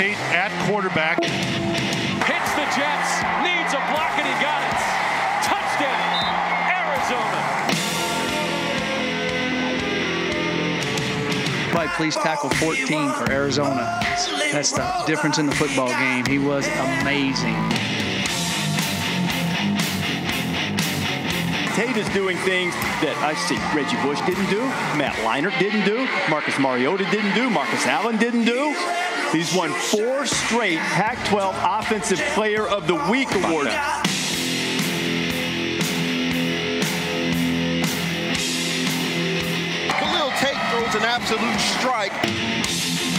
Tate at quarterback. Hits the Jets, needs a block, and he got it. Touchdown, Arizona. Probably police tackle 14 for Arizona. That's the difference in the football game. He was amazing. Tate is doing things that I see Reggie Bush didn't do, Matt Leinart didn't do, Marcus Mariota didn't do, Marcus Allen didn't do. He's won four straight Pac-12 Offensive Player of the Week award. Khalil Tate throws an absolute strike.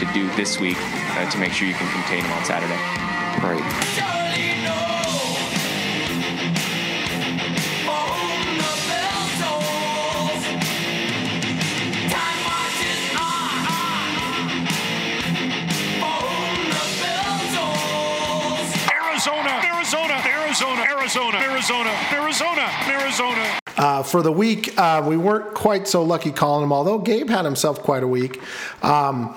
To do this week uh, to make sure you can contain him on Saturday. Right. Arizona, Arizona, Arizona, Arizona, Arizona, Arizona, Arizona. Uh, for the week, uh, we weren't quite so lucky calling him, although Gabe had himself quite a week. Um,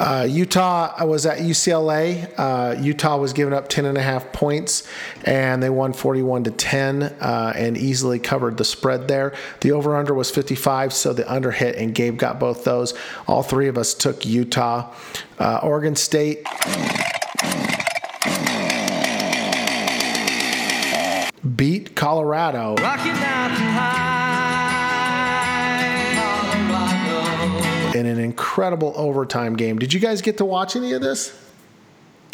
uh, Utah was at UCLA. Uh, Utah was giving up 10 and a half points, and they won 41 to 10 uh, and easily covered the spread there. The over under was 55, so the under hit, and Gabe got both those. All three of us took Utah. Uh, Oregon State. Beat Colorado. In an incredible overtime game. Did you guys get to watch any of this?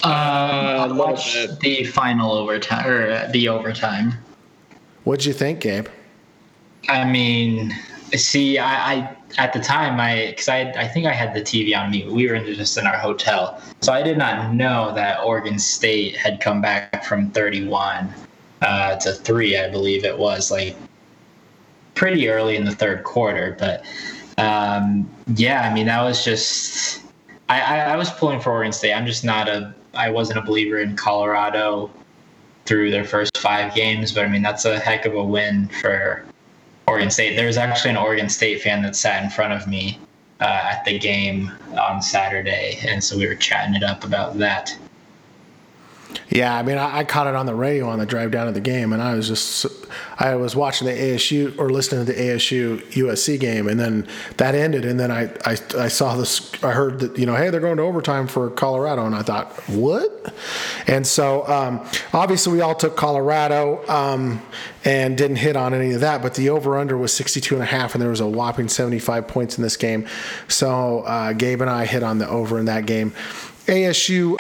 Uh, I watched the final overtime or the overtime. What'd you think, Gabe? I mean, see, I, I at the time I because I I think I had the TV on mute. We were in, just in our hotel, so I did not know that Oregon State had come back from 31 uh, to three. I believe it was like pretty early in the third quarter, but um, yeah, I mean that was just I, I, I was pulling for Oregon State. I'm just not a I wasn't a believer in Colorado through their first five games, but I mean that's a heck of a win for Oregon State. There was actually an Oregon State fan that sat in front of me uh, at the game on Saturday, and so we were chatting it up about that. Yeah, I mean, I, I, caught it on the radio on the drive down to the game, and I was just, I was watching the ASU or listening to the ASU USC game, and then that ended, and then I, I, I saw this, I heard that, you know, hey, they're going to overtime for Colorado, and I thought, what? And so, um, obviously, we all took Colorado um, and didn't hit on any of that, but the over under was 62 and a half, and there was a whopping 75 points in this game. So, uh, Gabe and I hit on the over in that game. ASU.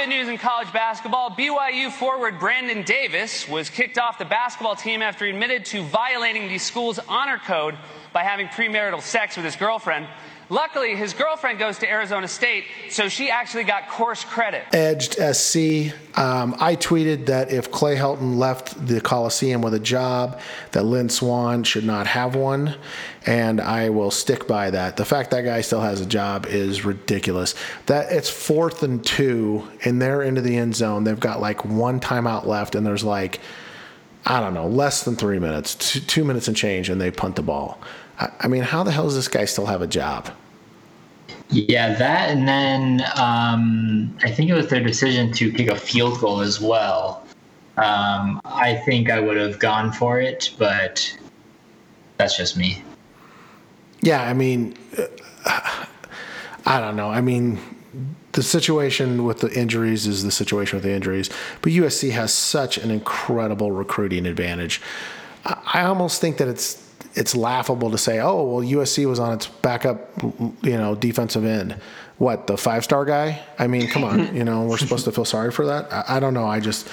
good news in college basketball. BYU forward Brandon Davis was kicked off the basketball team after he admitted to violating the school's honor code by having premarital sex with his girlfriend. Luckily, his girlfriend goes to Arizona State, so she actually got course credit. Edged SC. Um, I tweeted that if Clay Helton left the Coliseum with a job, that Lynn Swann should not have one, and I will stick by that. The fact that guy still has a job is ridiculous. That it's fourth and two, and they're into the end zone. They've got like one timeout left, and there's like I don't know, less than three minutes, two, two minutes and change, and they punt the ball. I mean, how the hell does this guy still have a job? Yeah, that, and then um, I think it was their decision to kick a field goal as well. Um, I think I would have gone for it, but that's just me. Yeah, I mean, I don't know. I mean, the situation with the injuries is the situation with the injuries, but USC has such an incredible recruiting advantage. I almost think that it's it's laughable to say, oh, well, USC was on its backup, you know, defensive end. What the five star guy? I mean, come on, you know, we're supposed to feel sorry for that. I, I don't know. I just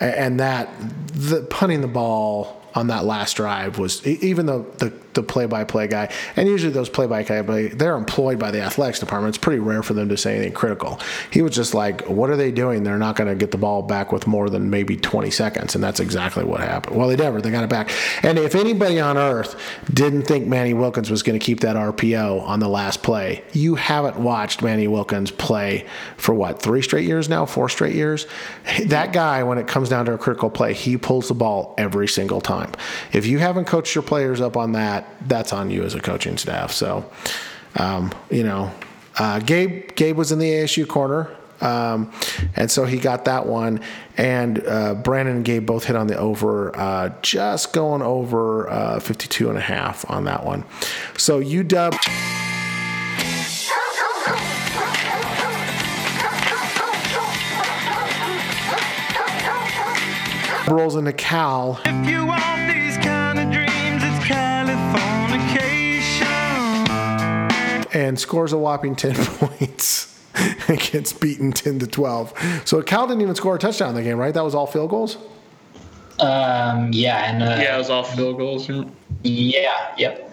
and that the punting the ball on that last drive was even though the the play-by-play guy and usually those play-by-play they're employed by the athletics department. It's pretty rare for them to say anything critical. He was just like what are they doing? They're not going to get the ball back with more than maybe 20 seconds and that's exactly what happened. Well they never they got it back. And if anybody on earth didn't think manny wilkins was going to keep that rpo on the last play you haven't watched manny wilkins play for what three straight years now four straight years? That guy when it comes down to a critical play he pulls the ball every single time if you haven't coached your players up on that that's on you as a coaching staff. So, um, you know, uh, Gabe Gabe was in the ASU corner. Um, and so he got that one. And uh, Brandon and Gabe both hit on the over, uh, just going over uh, 52 and a half on that one. So UW. rolls into Cal. And scores a whopping 10 points and gets beaten 10 to 12. So Cal didn't even score a touchdown in the game, right? That was all field goals? Um, yeah. And, uh, yeah, it was all field goals. Yeah, yep.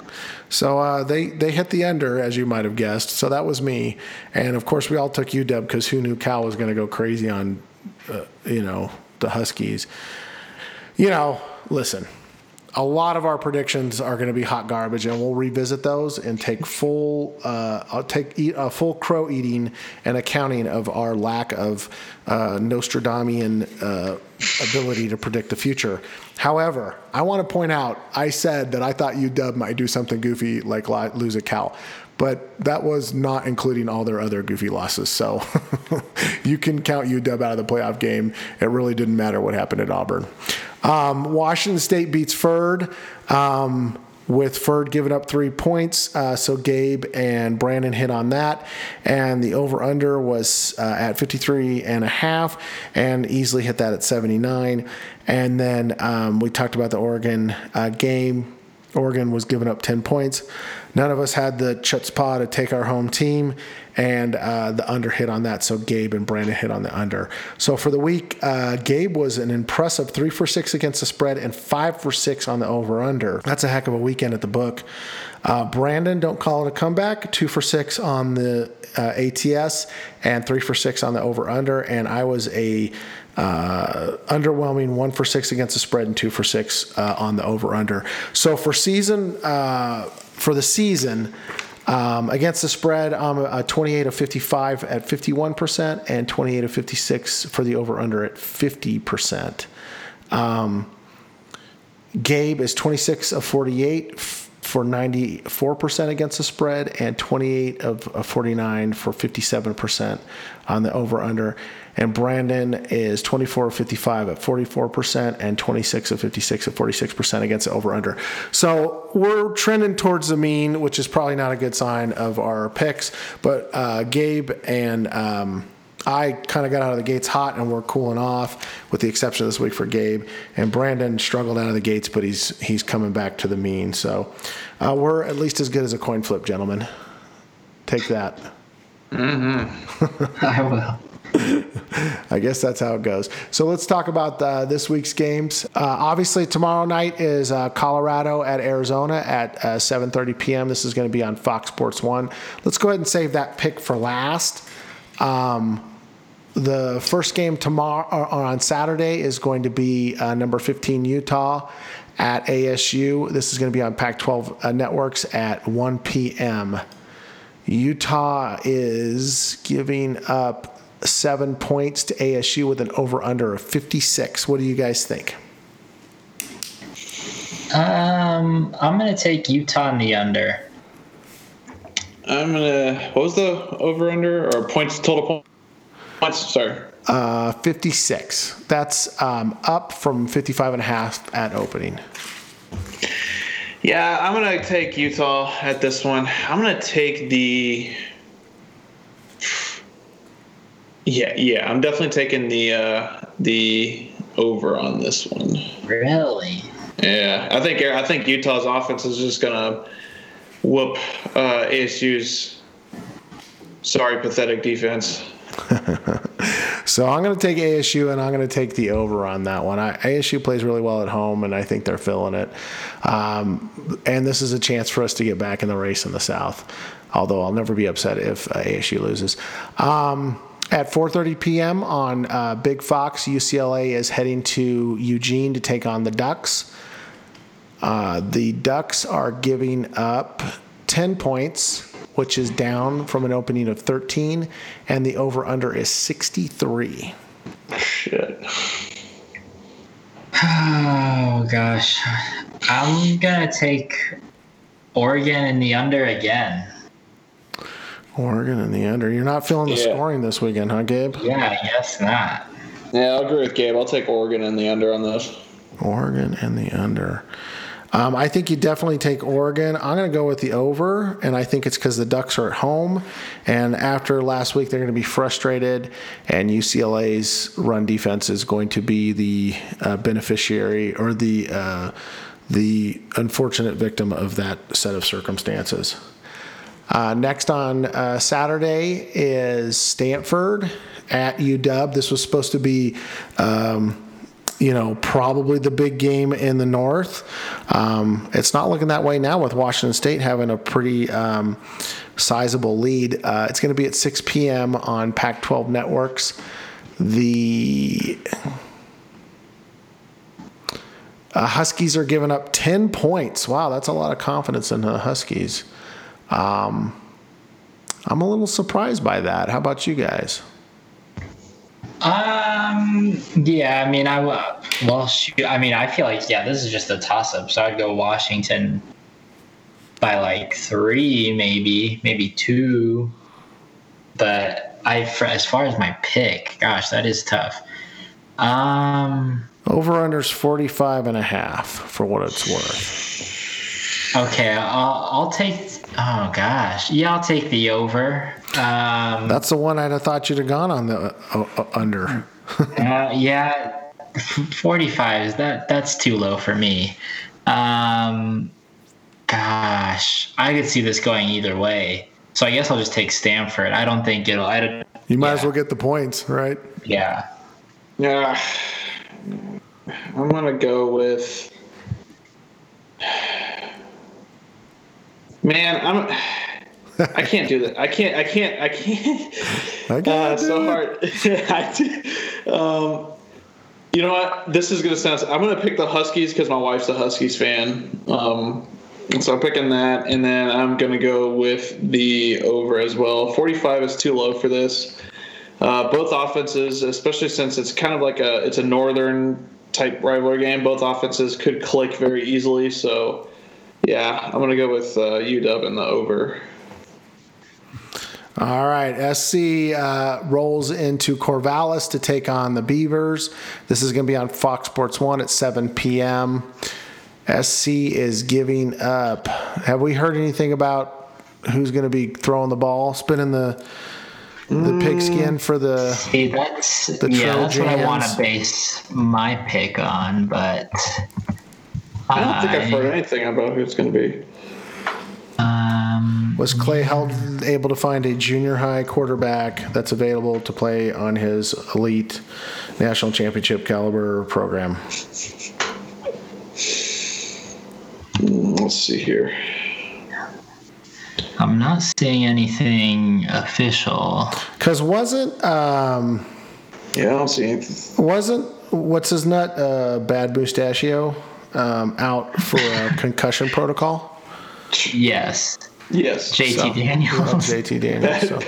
So uh, they they hit the under, as you might have guessed. So that was me, and of course we all took UW because who knew Cal was going to go crazy on, uh, you know, the Huskies. You know, listen, a lot of our predictions are going to be hot garbage, and we'll revisit those and take full, uh, I'll take eat, a full crow eating and accounting of our lack of uh, Nostradamian uh, ability to predict the future. However, I want to point out, I said that I thought UW might do something goofy like lose a Cal but that was not including all their other goofy losses. So you can count UW out of the playoff game. It really didn't matter what happened at Auburn. Um, Washington State beats Ferd. Um, with Ferd giving up three points. Uh, so Gabe and Brandon hit on that. And the over under was uh, at 53 and a half and easily hit that at 79. And then um, we talked about the Oregon uh, game. Oregon was giving up 10 points. None of us had the chutzpah to take our home team, and uh, the under hit on that. So Gabe and Brandon hit on the under. So for the week, uh, Gabe was an impressive three for six against the spread and five for six on the over under. That's a heck of a weekend at the book. Uh, Brandon, don't call it a comeback. Two for six on the uh, ATS and three for six on the over under. And I was a uh, underwhelming one for six against the spread and two for six uh, on the over under. So for season uh, for the season. Um, against the spread, I'm a 28 of 55 at 51% and 28 of 56 for the over under at 50%. Um, Gabe is 26 of 48 for 94% against the spread and 28 of 49 for 57% on the over under. And Brandon is 24 of 55 at 44% and 26 of 56 at 46% against the over under. So we're trending towards the mean, which is probably not a good sign of our picks. But uh, Gabe and um, I kind of got out of the gates hot and we're cooling off, with the exception of this week for Gabe. And Brandon struggled out of the gates, but he's he's coming back to the mean. So uh, we're at least as good as a coin flip, gentlemen. Take that. Mm-hmm. I will. I guess that's how it goes. So let's talk about uh, this week's games. Uh, obviously, tomorrow night is uh, Colorado at Arizona at 7:30 uh, p.m. This is going to be on Fox Sports One. Let's go ahead and save that pick for last. Um, the first game tomorrow or on Saturday is going to be uh, number 15 Utah at ASU. This is going to be on Pac-12 uh, networks at 1 p.m. Utah is giving up seven points to ASU with an over under of 56. What do you guys think? Um, I'm going to take Utah in the under. I'm going to, what was the over under or points, total points? Sorry. Uh, 56. That's um, up from 55 and a half at opening. Yeah, I'm going to take Utah at this one. I'm going to take the yeah, yeah, I'm definitely taking the uh, the over on this one. Really? Yeah, I think I think Utah's offense is just gonna whoop uh, ASU's sorry pathetic defense. so I'm going to take ASU and I'm going to take the over on that one. I, ASU plays really well at home, and I think they're filling it. Um, and this is a chance for us to get back in the race in the South. Although I'll never be upset if uh, ASU loses. Um, at 4:30 p.m. on uh, Big Fox, UCLA is heading to Eugene to take on the Ducks. Uh, the Ducks are giving up 10 points, which is down from an opening of 13, and the over/under is 63. Shit. Oh gosh, I'm gonna take Oregon in the under again. Oregon in the under. You're not feeling the Yeah. scoring this weekend, huh, Gabe? Yeah, I guess not. Yeah, I'll agree with Gabe. I'll take Oregon in the under on this. Oregon and the under. Um, I think you definitely take Oregon. I'm going to go with the over, and I think it's because the Ducks are at home. And after last week, they're going to be frustrated, and UCLA's run defense is going to be the uh, beneficiary or the uh, the unfortunate victim of that set of circumstances. Uh, next on uh, Saturday is Stanford at UW. This was supposed to be, um, you know, probably the big game in the North. Um, it's not looking that way now with Washington State having a pretty um, sizable lead. Uh, it's going to be at 6 p.m. on Pac 12 networks. The uh, Huskies are giving up 10 points. Wow, that's a lot of confidence in the Huskies. Um, I'm a little surprised by that. How about you guys? Um. Yeah. I mean, I well, shoot. I mean, I feel like yeah, this is just a toss up. So I'd go Washington by like three, maybe, maybe two. But I, for, as far as my pick, gosh, that is tough. Um. Over unders 45 and a half for what it's worth. Okay, I'll, I'll take. Oh gosh, yeah, I'll take the over. Um, That's the one I'd have thought you'd have gone on the uh, uh, under. uh, yeah, forty-five is that that's too low for me. Um, gosh, I could see this going either way. So I guess I'll just take Stanford. I don't think it'll. I don't. You might as well get the points, right? Yeah. Yeah. I'm gonna go with. Man, I'm. I can't do that. I can't. I can't. I can't. I can't uh, so hard. I um, you know what? This is gonna sound. I'm gonna pick the Huskies because my wife's a Huskies fan. Um, so I'm picking that, and then I'm gonna go with the over as well. 45 is too low for this. Uh, both offenses, especially since it's kind of like a it's a northern type rivalry game. Both offenses could click very easily. So, yeah, I'm gonna go with uh, UW and the over. All right, SC uh, rolls into Corvallis to take on the Beavers. This is going to be on Fox Sports 1 at 7 p.m. SC is giving up. Have we heard anything about who's going to be throwing the ball, spinning the the pigskin for the See, that's the yeah, that's what I want to base my pick on, but I don't think I've heard anything about who it's gonna be. Um, Was Clay Held able to find a junior high quarterback that's available to play on his elite national championship caliber program? Mm, Let's see here. I'm not seeing anything official. Because wasn't um, Yeah, I don't see anything. wasn't what's his nut uh, Bad Mustachio um, out for a concussion protocol? Yes, Yes. JT So- Daniels. JT Daniels. So,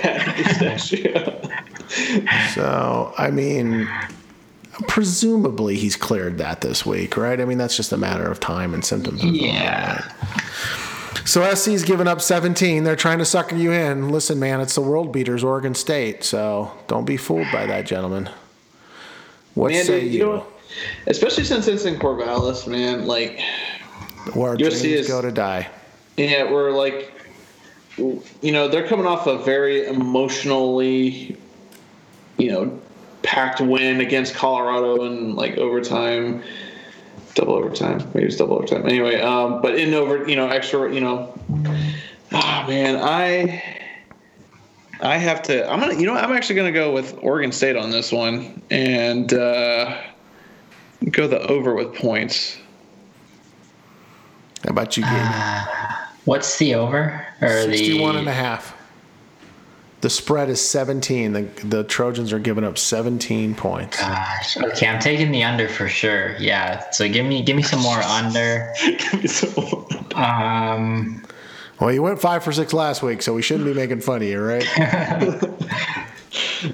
so I mean, presumably he's cleared that this week, right? I mean, that's just a matter of time and symptoms. Yeah. So SC's given up 17. They're trying to sucker you in. Listen, man, it's the world beaters, Oregon State. So don't be fooled by that, gentlemen. What Man, say you? you know, especially since it's in Corvallis, man. Like, Where USC dreams is- go to die. yeah, we're like, you know, they're coming off a very emotionally, you know, packed win against Colorado in like overtime, double overtime. Maybe it's double overtime. Anyway, um, but in over, you know, extra, you know, ah, man, I. I have to. I'm gonna. You know, I'm actually gonna go with Oregon State on this one and uh, go the over with points. How about you, Gabe? Uh, what's the over or 61 the and a half. The spread is 17. The, the Trojans are giving up 17 points. Gosh. Okay, I'm taking the under for sure. Yeah. So give me give me some more under. give me some more. Um. Well, you went five for six last week, so we shouldn't be making fun of you, right?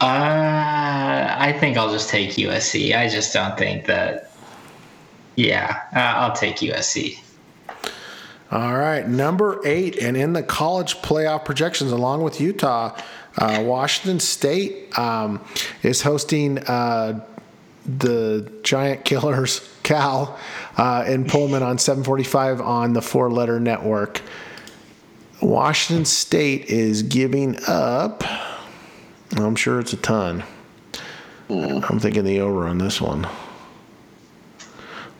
uh, I think I'll just take USC. I just don't think that. Yeah, uh, I'll take USC. All right, number eight, and in the college playoff projections, along with Utah, uh, Washington State um, is hosting uh, the Giant Killers, Cal, uh, in Pullman on 7:45 on the Four Letter Network. Washington State is giving up. I'm sure it's a ton. Mm. I'm thinking the over on this one.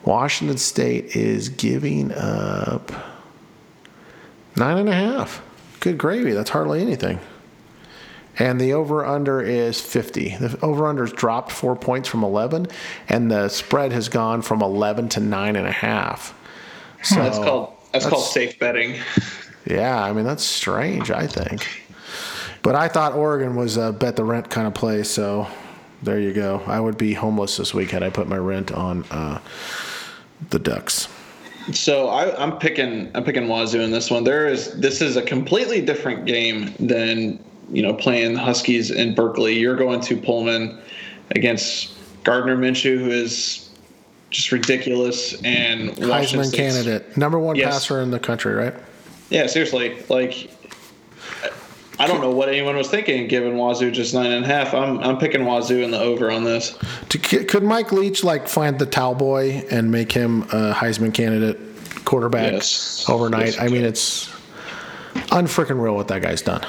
Washington State is giving up nine and a half. Good gravy. That's hardly anything. And the over under is 50. The over under has dropped four points from 11, and the spread has gone from 11 to nine and a half. So that's called that's, that's called safe betting. Yeah, I mean that's strange. I think, but I thought Oregon was a bet the rent kind of place. So there you go. I would be homeless this week had I put my rent on uh, the Ducks. So I, am picking I'm picking Wazoo in this one. There is this is a completely different game than you know playing Huskies in Berkeley. You're going to Pullman against Gardner Minshew, who is just ridiculous and Heisman candidate, number one yes. passer in the country, right? Yeah, seriously. Like, I don't know what anyone was thinking, given Wazoo just nine and a half. I'm I'm picking Wazoo in the over on this. Could Mike Leach like find the towel boy and make him a Heisman candidate quarterback yes. overnight? Yes, I mean, it's unfreaking real what that guy's done.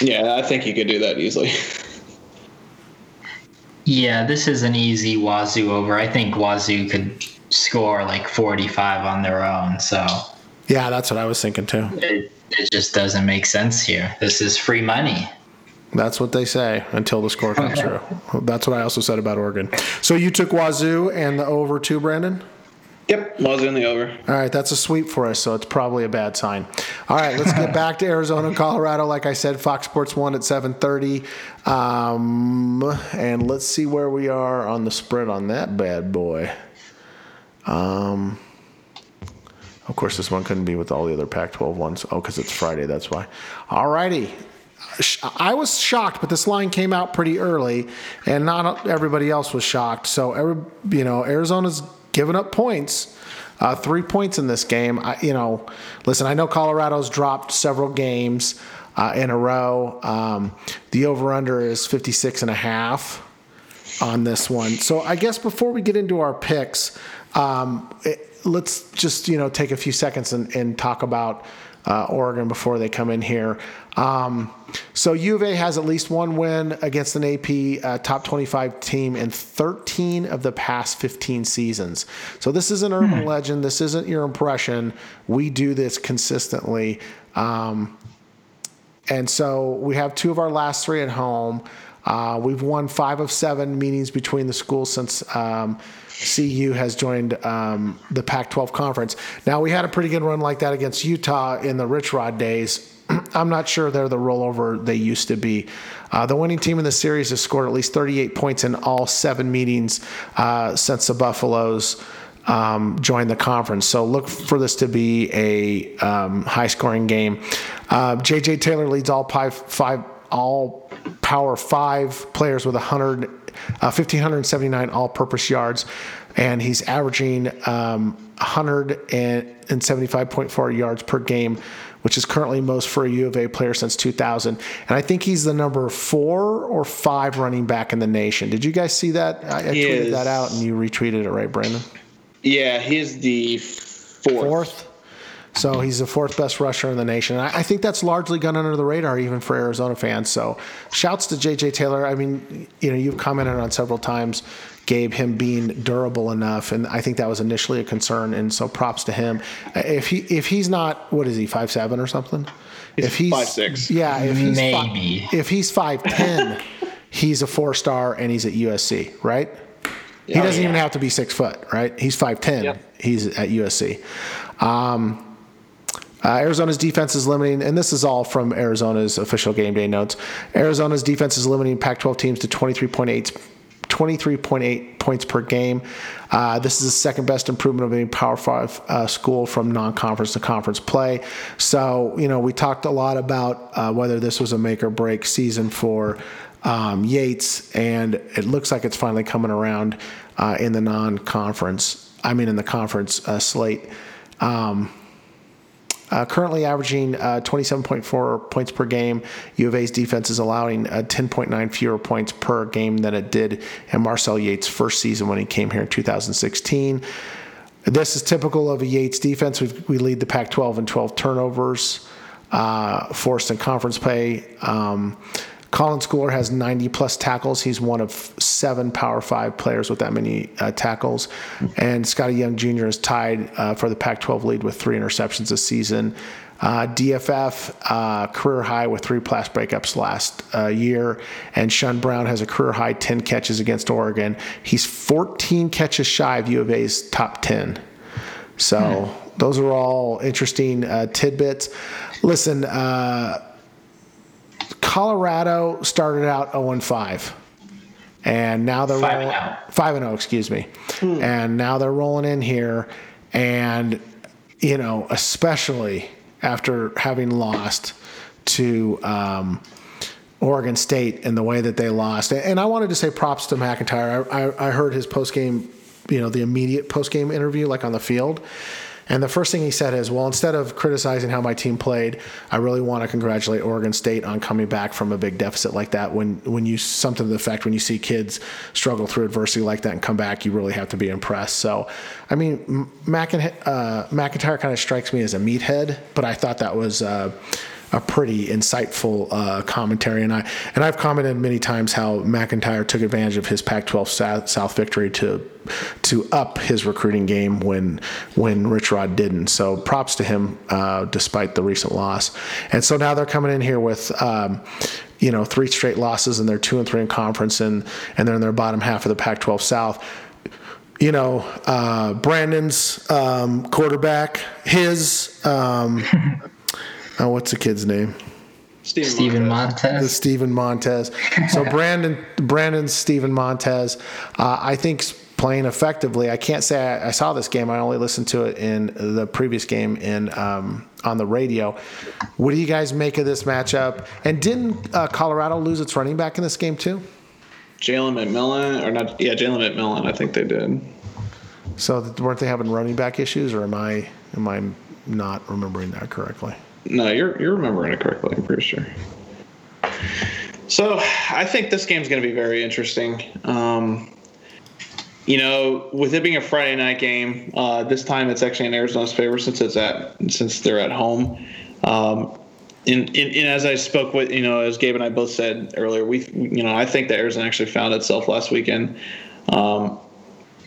Yeah, I think he could do that easily. Yeah, this is an easy Wazoo over. I think Wazoo could score like 45 on their own. So yeah, that's what I was thinking too. It, it just doesn't make sense here. This is free money. That's what they say until the score comes through. That's what I also said about Oregon. So you took Wazoo and the over too, Brandon? Yep, Wazoo and the over. All right, that's a sweep for us, so it's probably a bad sign. All right, let's get back to Arizona and Colorado. Like I said, Fox Sports One at seven thirty, um, and let's see where we are on the spread on that bad boy. Um, of course, this one couldn't be with all the other Pac 12 ones. Oh, because it's Friday, that's why. All righty. I was shocked, but this line came out pretty early, and not everybody else was shocked. So, every, you know, Arizona's given up points, uh, three points in this game. I, you know, listen, I know Colorado's dropped several games uh, in a row. Um, the over under is 56 and a half on this one. So, I guess before we get into our picks, um, it, let's just you know take a few seconds and, and talk about uh, Oregon before they come in here. Um, so U of A has at least one win against an AP uh, top 25 team in 13 of the past 15 seasons. So this is an urban hmm. legend. This isn't your impression. We do this consistently. Um, and so we have two of our last three at home. Uh, we've won five of seven meetings between the schools since um, CU has joined um, the Pac 12 conference. Now, we had a pretty good run like that against Utah in the Rich Rod days. I'm not sure they're the rollover they used to be. Uh, the winning team in the series has scored at least 38 points in all seven meetings uh, since the Buffaloes um, joined the conference. So look for this to be a um, high scoring game. Uh, JJ Taylor leads all five all power five players with 100 uh, 1,579 all purpose yards, and he's averaging um, 175.4 yards per game, which is currently most for a U of A player since 2000. And I think he's the number four or five running back in the nation. Did you guys see that? I, I tweeted is. that out and you retweeted it, right, Brandon? Yeah, he's the fourth. Fourth? So he's the fourth best rusher in the nation. I, I think that's largely gone under the radar even for Arizona fans. So shouts to JJ Taylor. I mean, you know, you've commented on several times. Gabe, him being durable enough, and I think that was initially a concern. And so props to him. If he if he's not what is he five seven or something? He's if he's five six, yeah. If he's Maybe. Fi- if he's five ten, he's a four star and he's at USC, right? He Oh, doesn't yeah. even have to be six foot, right? He's five ten. Yep. He's at USC. Um, uh, Arizona's defense is limiting, and this is all from Arizona's official game day notes. Arizona's defense is limiting Pac 12 teams to 23.8. 23.8 points per game. Uh, this is the second best improvement of any Power Five uh, school from non-conference to conference play. So, you know, we talked a lot about uh, whether this was a make or break season for um, Yates, and it looks like it's finally coming around uh, in the non-conference. I mean, in the conference uh, slate. Um, uh, currently averaging uh, 27.4 points per game. U of A's defense is allowing uh, 10.9 fewer points per game than it did in Marcel Yates' first season when he came here in 2016. This is typical of a Yates defense. We've, we lead the Pac 12 in 12 turnovers uh, forced in conference play. Um, Colin Schooler has 90 plus tackles. He's one of seven Power Five players with that many uh, tackles. And Scotty Young Jr. is tied uh, for the Pac 12 lead with three interceptions this season. Uh, DFF uh, career high with three pass breakups last uh, year, and Shun Brown has a career high 10 catches against Oregon. He's 14 catches shy of U of A's top 10. So those are all interesting uh, tidbits. Listen, uh, Colorado started out 0 5. And now they're Five rolling, and oh. five and zero, excuse me. And now they're rolling in here, and you know, especially after having lost to um, Oregon State in the way that they lost. And I wanted to say props to MacIntyre. I, I, I heard his post game, you know, the immediate post game interview, like on the field. And the first thing he said is, well, instead of criticizing how my team played, I really want to congratulate Oregon State on coming back from a big deficit like that. When when you something to the effect when you see kids struggle through adversity like that and come back, you really have to be impressed. So, I mean, M- Mackin, uh, MacIntyre kind of strikes me as a meathead, but I thought that was. Uh, a pretty insightful uh, commentary, and I and I've commented many times how MacIntyre took advantage of his Pac-12 South, South victory to to up his recruiting game when when Rich Rod didn't. So props to him, uh, despite the recent loss. And so now they're coming in here with. Um, you know, three straight losses, and they're two and three in conference, and and they're in their bottom half of the Pac-12 South you know, uh, Brandon's um, quarterback, his, um, oh, what's the kid's name? Steven, Steven The Montez. Steven Montez. So Brandon, Brandon's Steven Montez, uh, I think playing effectively. I can't say I, I saw this game. I only listened to it in the previous game in um, on the radio. What do you guys make of this matchup? And didn't uh, Colorado lose its running back in this game too? Jalen McMillan, or not? Yeah, Jalen McMillan. I think they did. So weren't they having running back issues, or am I am I not remembering that correctly? No, you're you're remembering it correctly. I'm pretty sure. So I think this game's going to be very interesting. Um, you know, with it being a Friday night game, uh, this time it's actually in Arizona's favor since it's at since they're at home. Um, and, and, and as I spoke with, you know, as Gabe and I both said earlier, we, you know, I think that Arizona actually found itself last weekend. Um,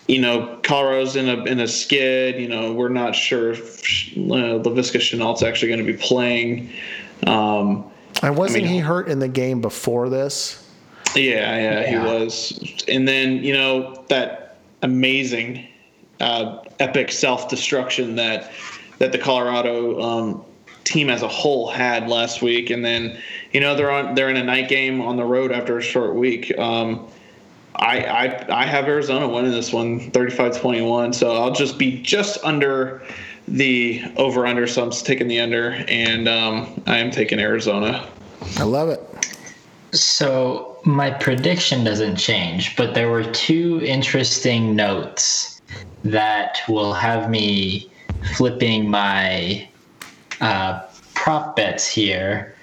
you know, Colorado's in a in a skid. You know, we're not sure if uh, Laviska Shenault's actually going to be playing. Um, And wasn't I mean- he hurt in the game before this? yeah, yeah, he was. And then you know that amazing, uh, epic self destruction that that the Colorado um, team as a whole had last week, and then you know they're on they're in a night game on the road after a short week. Um, I, I I have Arizona winning this one 35-21, so I'll just be just under the over under. So I'm taking the under, and um, I am taking Arizona. I love it. So my prediction doesn't change, but there were two interesting notes that will have me flipping my uh, prop bets here,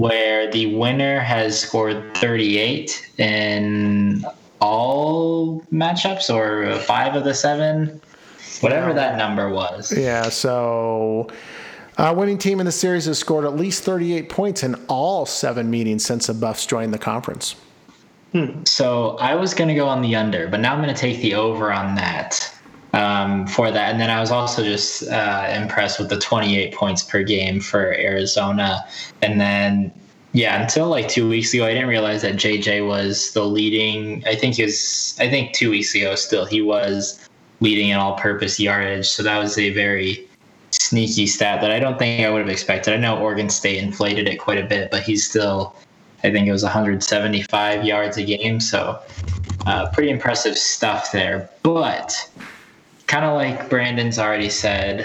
where the winner has scored 38 in all matchups or five of the seven, whatever that number was. Yeah, so uh, winning team in the series has scored at least 38 points in all seven meetings since the Buffs joined the conference. Hmm. So I was going to go on the under, but now I'm going to take the over on that um, for that. And then I was also just uh, impressed with the 28 points per game for Arizona. And then, yeah, until like two weeks ago, I didn't realize that JJ was the leading. I think his, I think two weeks ago still, he was leading in all purpose yardage. So that was a very sneaky stat that I don't think I would have expected. I know Oregon State inflated it quite a bit, but he's still I think it was 175 yards a game. So uh, pretty impressive stuff there. But kind of like Brandon's already said,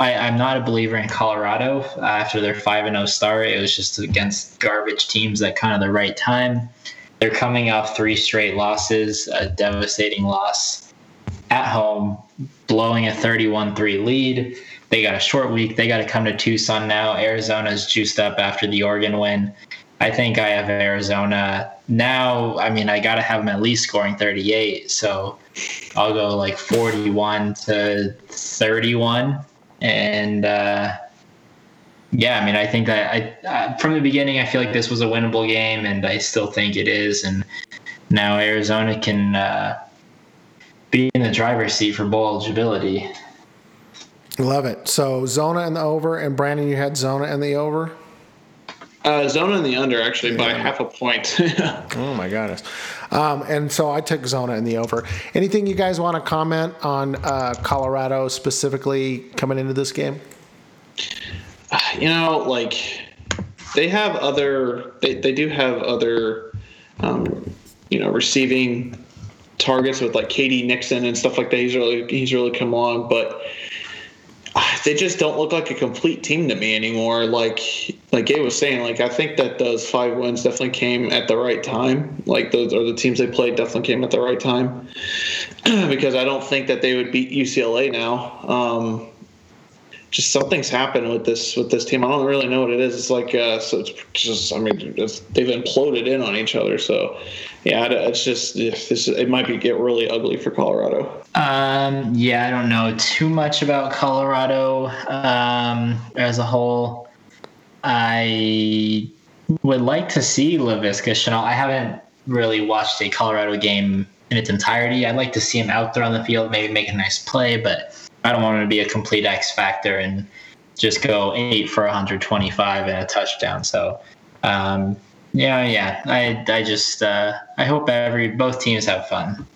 I, am not a believer in Colorado after their 5 0 start. It was just against garbage teams at kind of the right time. They're coming off three straight losses, a devastating loss at home, blowing a 31 3 lead. They got a short week. They got to come to Tucson now. Arizona's juiced up after the Oregon win. I think I have Arizona now. I mean, I got to have them at least scoring 38. So I'll go like 41 to 31. And uh, yeah, I mean, I think that I uh, from the beginning, I feel like this was a winnable game, and I still think it is. And now Arizona can uh, be in the driver's seat for bowl eligibility. Love it. So Zona and the over, and Brandon, you had Zona and the over. Uh, Zona in the under actually by half a point. oh my goodness! Um, and so I took Zona in the over. Anything you guys want to comment on uh, Colorado specifically coming into this game? You know, like they have other, they, they do have other, um, you know, receiving targets with like K.D. Nixon and stuff like that. He's really he's really come on, but they just don't look like a complete team to me anymore. Like like Gabe was saying, like I think that those five wins definitely came at the right time. Like those are the teams they played definitely came at the right time because I don't think that they would beat UCLA now. Um, just something's happened with this with this team. I don't really know what it is. It's like uh, so it's just I mean they've imploded in on each other. So yeah, it's just it's, it might be get really ugly for Colorado. Um, yeah, I don't know too much about Colorado um, as a whole. I would like to see Laviska Shenault. I haven't really watched a Colorado game in its entirety. I'd like to see him out there on the field, maybe make a nice play, but I don't want him to be a complete X factor and just go eight for 125 and a touchdown. So, um, yeah, yeah. I, I just, uh, I hope every both teams have fun.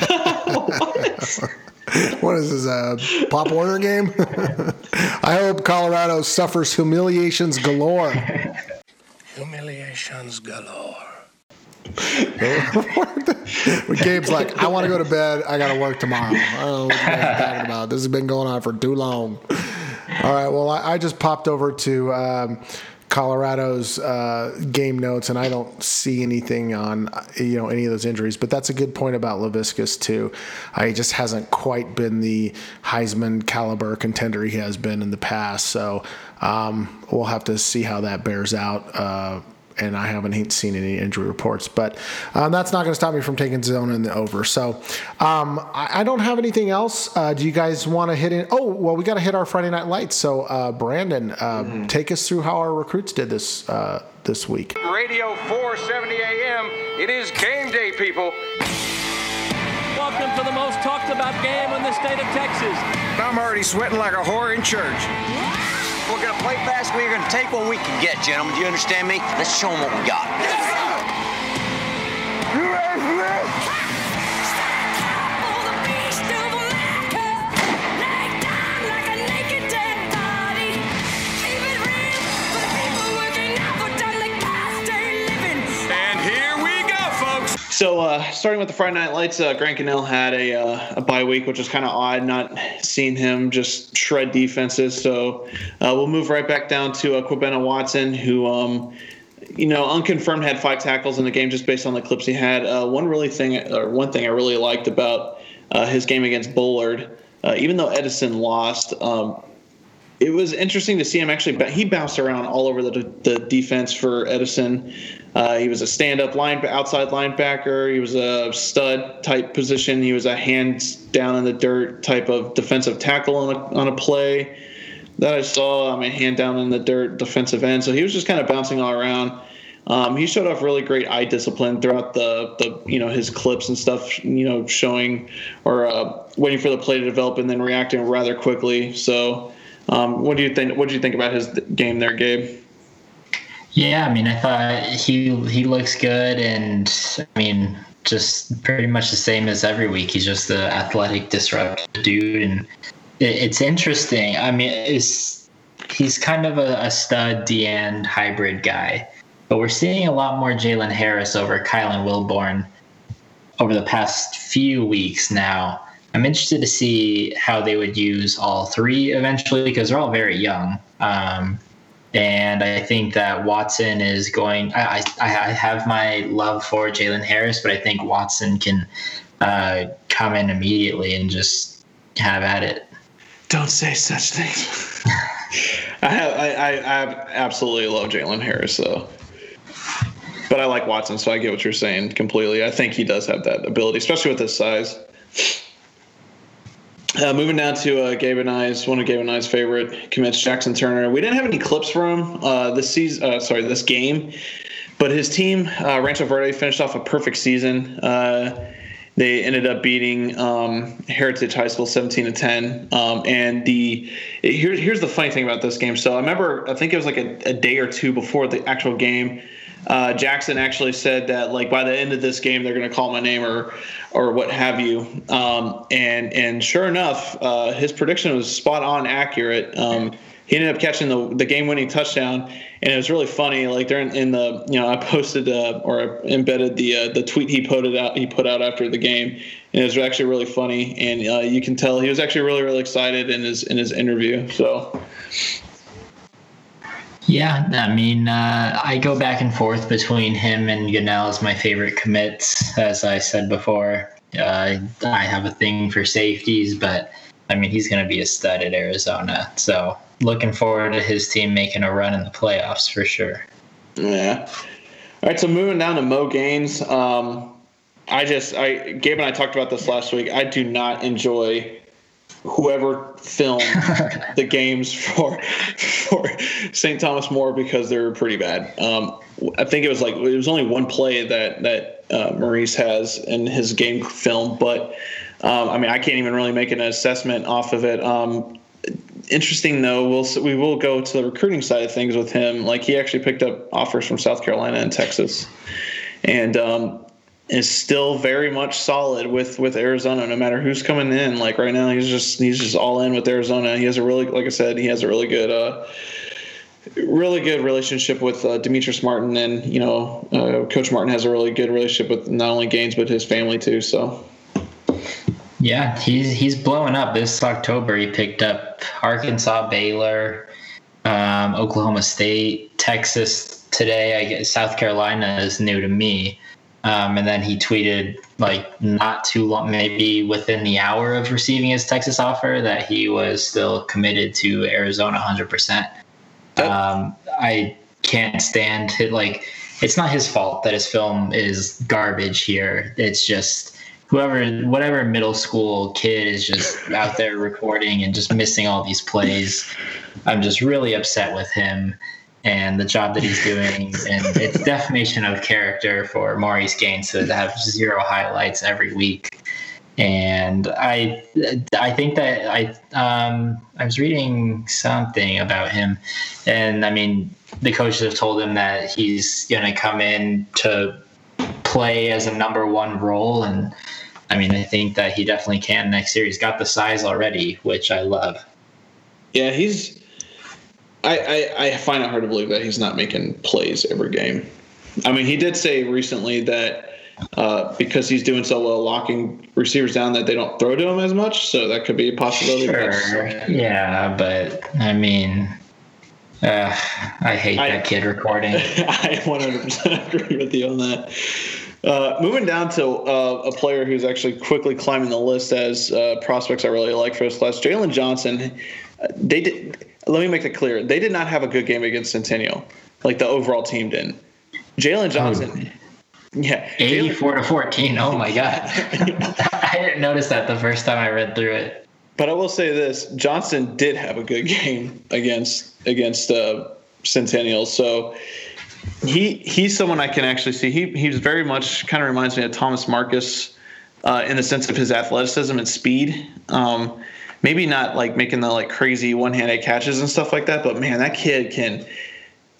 what is this, a Pop Warner game? I hope Colorado suffers humiliations galore. Humiliations galore. Gabe's like, I want to go to bed. I got to work tomorrow. I don't know what you guys are talking about. This has been going on for too long. All right. Well, I, I just popped over to um, Colorado's uh, game notes, and I don't see anything on you know any of those injuries. But that's a good point about Laviska's too. He just hasn't quite been the Heisman caliber contender he has been in the past. So um, we'll have to see how that bears out. Uh, and I haven't seen any injury reports. But um, that's not going to stop me from taking Zona in the over. So um, I, I, don't have anything else. Uh, do you guys want to hit in? Oh, well, we got to hit our Friday Night Lights. So uh, Brandon, uh, mm-hmm. take us through how our recruits did this uh, this week. Radio 470 AM. It is game day, people. Welcome to the most talked about game in the state of Texas. I'm already sweating like a whore in church. We're going to play fast. We're going to take what we can get, gentlemen. Do you understand me? Let's show them what we got. So, uh, starting with the Friday Night Lights, uh, Grant Gunnell had a, uh, a bye week, which was kind of odd, not seeing him just shred defenses. So, uh, we'll move right back down to uh, Kwabena Watson, who, um, you know, unconfirmed had five tackles in the game just based on the clips he had. Uh, one really thing, or one thing I really liked about uh, his game against Bullard, even though Edison lost, um, it was interesting to see him actually. But He bounced around all over the, the defense for Edison. Uh, he was a stand-up line outside linebacker. He was a stud type position. He was a hands down in the dirt type of defensive tackle on a, on a play that I saw. I mean, hand down in the dirt defensive end. So he was just kind of bouncing all around. Um, he showed off really great eye discipline throughout the the you know his clips and stuff. You know, showing or uh, waiting for the play to develop and then reacting rather quickly. So, um, what do you think? What do you think about his game there, Gabe? Yeah, I mean, I thought he he looks good, and I mean, just pretty much the same as every week. He's just the athletic, disruptive dude, and it, it's interesting. I mean, it's he's kind of a, a stud D end hybrid guy, but we're seeing a lot more Jalen Harris over Kylan Wilborn over the past few weeks now. I'm interested to see how they would use all three eventually because they're all very young. Um, and I think that Watson is going. I, I, I have my love for Jalen Harris, but I think Watson can uh, come in immediately and just have at it. Don't say such things. I have I, I, I absolutely love Jalen Harris though. But I like Watson, so I get what you're saying completely. I think he does have that ability, especially with his size. Uh, moving down to uh, Gabe and I's one of Gabe and I's favorite commits, Jackson Turner. We didn't have any clips for him uh, this season. Uh, sorry, this game, but his team, uh, Rancho Verde, finished off a perfect season. Uh, they ended up beating um, Heritage High School 17 to 10. Um, and the here's here's the funny thing about this game. So I remember, I think it was like a, a day or two before the actual game uh, Jackson actually said that like by the end of this game they're going to call my name or or what have you. Um, and and sure enough, uh, his prediction was spot on accurate. Um, he ended up catching the the game winning touchdown, and it was really funny. Like they're in, the you know I posted uh, or embedded the uh, the tweet he put out he put out after the game, and it was actually really funny. And uh, you can tell he was actually really really excited in his in his interview. So. Yeah, I mean, uh, I go back and forth between him and Gunnell as my favorite commits. As I said before, uh, I have a thing for safeties, but I mean, he's going to be a stud at Arizona. So looking forward to his team making a run in the playoffs for sure. Yeah. All right, so moving down to Mo Gaines. Um, I just, I Gabe and I talked about this last week. I do not enjoy whoever filmed the games for for St. Thomas More because they're pretty bad. Um, I think it was like it was only one play that that uh, Maurice has in his game film, but um, I mean I can't even really make an assessment off of it. Um, interesting though, we'll we will go to the recruiting side of things with him. Like he actually picked up offers from South Carolina and Texas, and um, is still very much solid with with Arizona. No matter who's coming in, like right now, he's just he's just all in with Arizona. He has a really, like I said, he has a really good. Uh, really good relationship with uh, Demetrice Martin, and you know, uh, Coach Martin has a really good relationship with not only Gaines but his family too. So, yeah, he's he's blowing up. This October, he picked up Arkansas, Baylor, um, Oklahoma State, Texas. Today, I guess South Carolina is new to me. Um, and then he tweeted like not too long, maybe within the hour of receiving his Texas offer, that he was still committed to Arizona 100%. Um, I can't stand it. Like, it's not his fault that his film is garbage here. It's just whoever, whatever middle school kid is just out there recording and just missing all these plays. I'm just really upset with him and the job that he's doing, and it's defamation of character for Maurice Gaines to have zero highlights every week. And I, I think that I, um, I was reading something about him, and I mean, the coaches have told him that he's going to come in to play as a number one role, and I mean, I think that he definitely can next year. He's got the size already, which I love. Yeah, he's I, I, I, find it hard to believe that he's not making plays every game. I mean, he did say recently that uh, because he's doing so well locking receivers down that they don't throw to him as much, so that could be a possibility. Sure. Yeah, but I mean, uh, I hate I, that kid recording. I 100% agree with you on that. Uh, moving down to uh, a player who's actually quickly climbing the list as uh, prospects I really like for this class, Jalen Johnson. They did let me make it clear. They did not have a good game against Centennial. Like the overall team didn't. Jalen Johnson. Oh. Yeah. 84 to 14. Oh my God. I didn't notice that the first time I read through it. But I will say this Johnson did have a good game against against uh, Centennial. So he he's someone I can actually see. He he's very much kind of reminds me of Thomas Marcus uh, in the sense of his athleticism and speed. Um, maybe not like making the like crazy one-handed catches and stuff like that, but man, that kid can.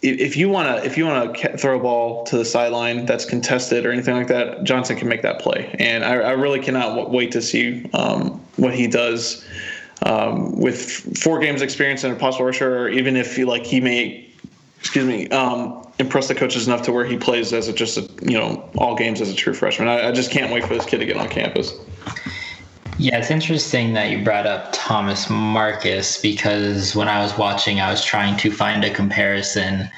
If you want to, if you want to throw a ball to the sideline that's contested or anything like that, Johnson can make that play, and I, I really cannot wait to see um, what he does um, with four games experience and a possible rusher, or even if he like he may, excuse me, um, impress the coaches enough to where he plays as a, just a, you know all games as a true freshman. I, I just can't wait for this kid to get on campus. Yeah, it's interesting that you brought up Thomas Marcus because when I was watching, I was trying to find a comparison.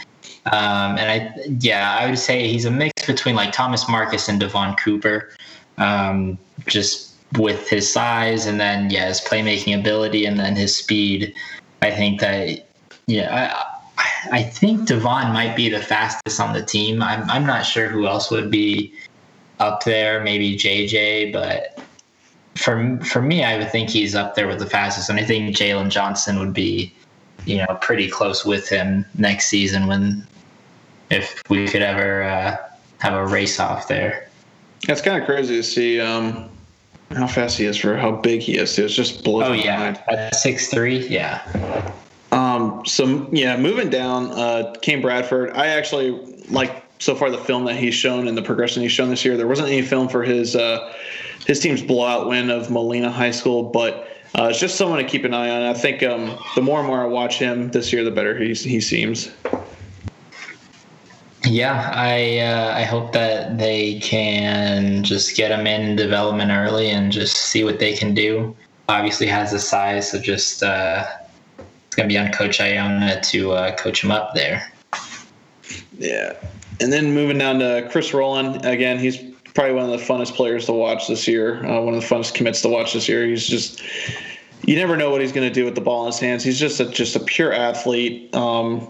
Um, and I, yeah, I would say he's a mix between like Thomas Marcus and Devon Cooper, um, just with his size and then yeah, his playmaking ability and then his speed. I think that yeah, I, I think Devon might be the fastest on the team. I'm I'm not sure who else would be up there. Maybe JJ, but for for me, I would think he's up there with the fastest, and I think Jalen Johnson would be, you know, pretty close with him next season when, if we could ever uh, have a race off there. It's kind of crazy to see um, how fast he is for how big he is. It's just blows oh yeah, six three, yeah. Um, so yeah, moving down, uh, Cam Bradford. I actually like so far the film that he's shown and the progression he's shown this year. There wasn't any film for his. Uh, his team's blowout win of Molina High School, but uh, it's just someone to keep an eye on. I think um, the more and more I watch him this year, the better he he seems. Yeah, I uh, I hope that they can just get him in development early and just see what they can do. Obviously, has the size, so just uh, it's gonna be on Coach Iona to uh, coach him up there. Yeah, and then moving down to Chris Roland again, he's probably one of the funnest players to watch this year. Uh, one of the funnest commits to watch this year. He's just you never know what he's going to do with the ball in his hands. He's just a, just a pure athlete. Um,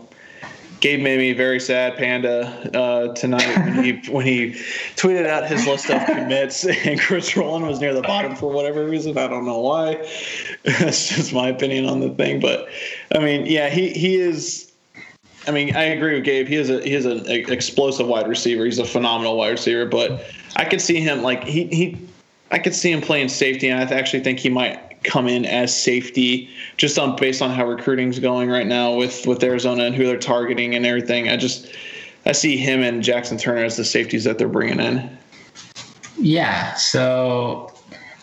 Gabe made me very sad, Panda, uh, tonight when he when he tweeted out his list of commits, and Chris Roland was near the bottom for whatever reason. I don't know why. That's just my opinion on the thing, but I mean, yeah, he he is. I mean, I agree with Gabe. He is a he is an explosive wide receiver. He's a phenomenal wide receiver, but I could see him like he he I could see him playing safety, and I actually think he might come in as safety just on based on how recruiting's going right now with with Arizona and who they're targeting and everything. I just I see him and Jackson Turner as the safeties that they're bringing in. Yeah, so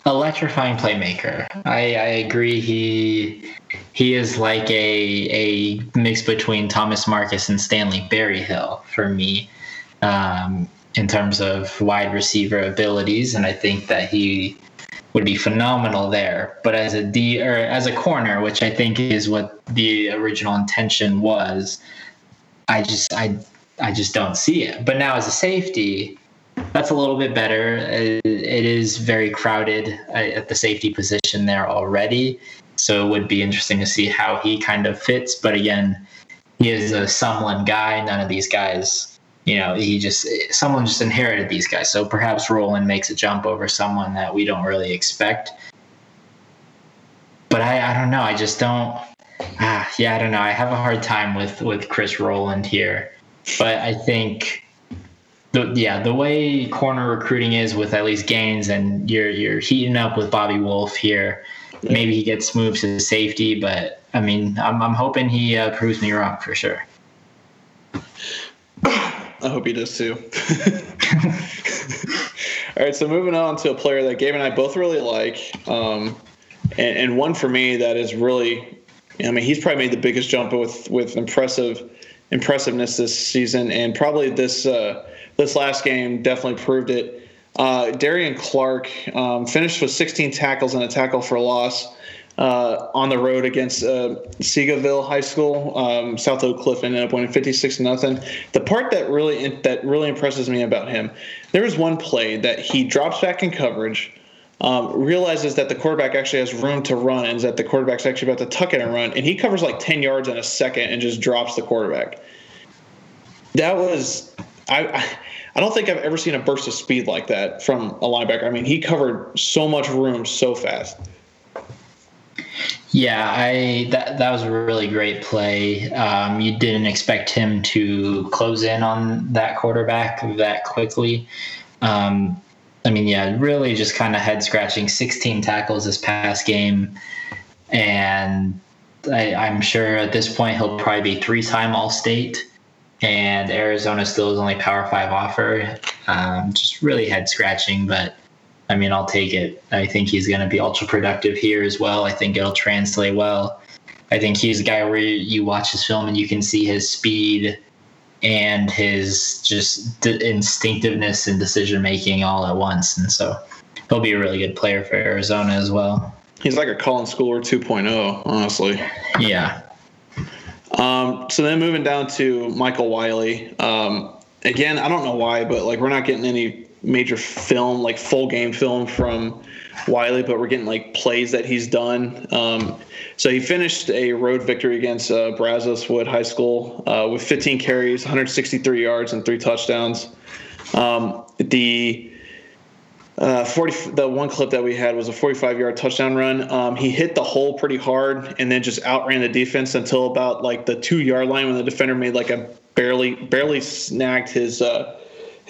electrifying playmaker. I, I agree. He he is like a a mix between Thomas Marcus and Stanley Berryhill for me. Um, in terms of wide receiver abilities, and I think that he would be phenomenal there. But as a D or as a corner, which I think is what the original intention was, I just I I just don't see it. But now as a safety, that's a little bit better. It is very crowded uh, at the safety position there already, so it would be interesting to see how he kind of fits. But again, he is a Sumlin guy. None of these guys you know, he just someone just inherited these guys. So perhaps Roland makes a jump over someone that we don't really expect. But I, I don't know. I just don't. Ah, yeah, I don't know. I have a hard time with with Chris Roland here, but I think. The, yeah, the way corner recruiting is with at least Gaines, and you're you're heating up with Bobby Wolf here. Maybe he gets moved to safety, but I mean, I'm I'm hoping he uh, proves me wrong for sure. I hope he does too. All right, so moving on to a player that Gabe and I both really like, um, and, and, one for me that is really, I mean, he's probably made the biggest jump with with impressive impressiveness this season, and probably this uh, this last game definitely proved it. Uh, Darian Clark um, finished with 16 tackles and a tackle for loss uh, on the road against uh, High School. Um, South Oak Cliff ended up winning 56 nothing. The part that really that really impresses me about him, there was one play that he drops back in coverage. Um, realizes that the quarterback actually has room to run and that the quarterback's actually about to tuck it and run, and he covers like 10 yards in a second and just drops the quarterback. That was I, I don't think I've ever seen a burst of speed like that from a linebacker. I mean, he covered so much room so fast. Yeah, I that that was a really great play. Um, you didn't expect him to close in on that quarterback that quickly. Um, I mean, yeah, really just kind of head scratching. 16 tackles this past game, and I, I'm sure at this point he'll probably be three time All State. And Arizona still is only Power Five offer. Um, just really head scratching, but I mean, I'll take it. I think he's going to be ultra productive here as well. I think it'll translate well. I think he's a guy where you watch his film and you can see his speed and his just instinctiveness and decision making all at once. And so he'll be a really good player for Arizona as well. He's like a Colin Schooler 2.0, honestly. Yeah. Um, so then moving down to Michael Wiley. Um, again, I don't know why, but like we're not getting any major film, like full game film from Wiley, but we're getting like plays that he's done. Um, so he finished a road victory against uh, Brazoswood High School uh, with 15 carries, 163 yards, and three touchdowns. Um, the uh, 40, the one clip that we had was a 45 yard touchdown run. Um, he hit the hole pretty hard and then just outran the defense until about like the two yard line when the defender made like a barely barely snagged his uh,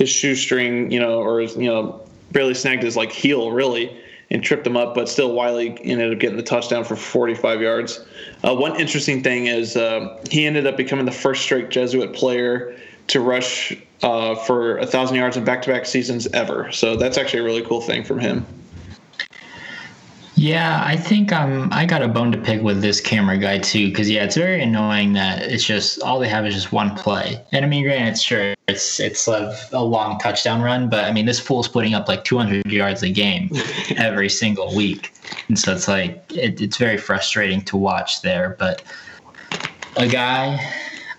his shoestring, you know, or his, you know, barely snagged his like heel really and tripped him up. But still, Wiley ended up getting the touchdown for 45 yards. Uh, one interesting thing is uh, he ended up becoming the first Strake Jesuit player to rush uh, for a thousand yards in back-to-back seasons ever. So that's actually a really cool thing from him. Yeah, I think um I got a bone to pick with this camera guy too, because yeah, it's very annoying that it's just all they have is just one play. And I mean, granted, sure, it's it's a, a long touchdown run, but I mean, this fool's putting up like 200 yards a game every single week, and so it's like it, it's very frustrating to watch there. But a guy,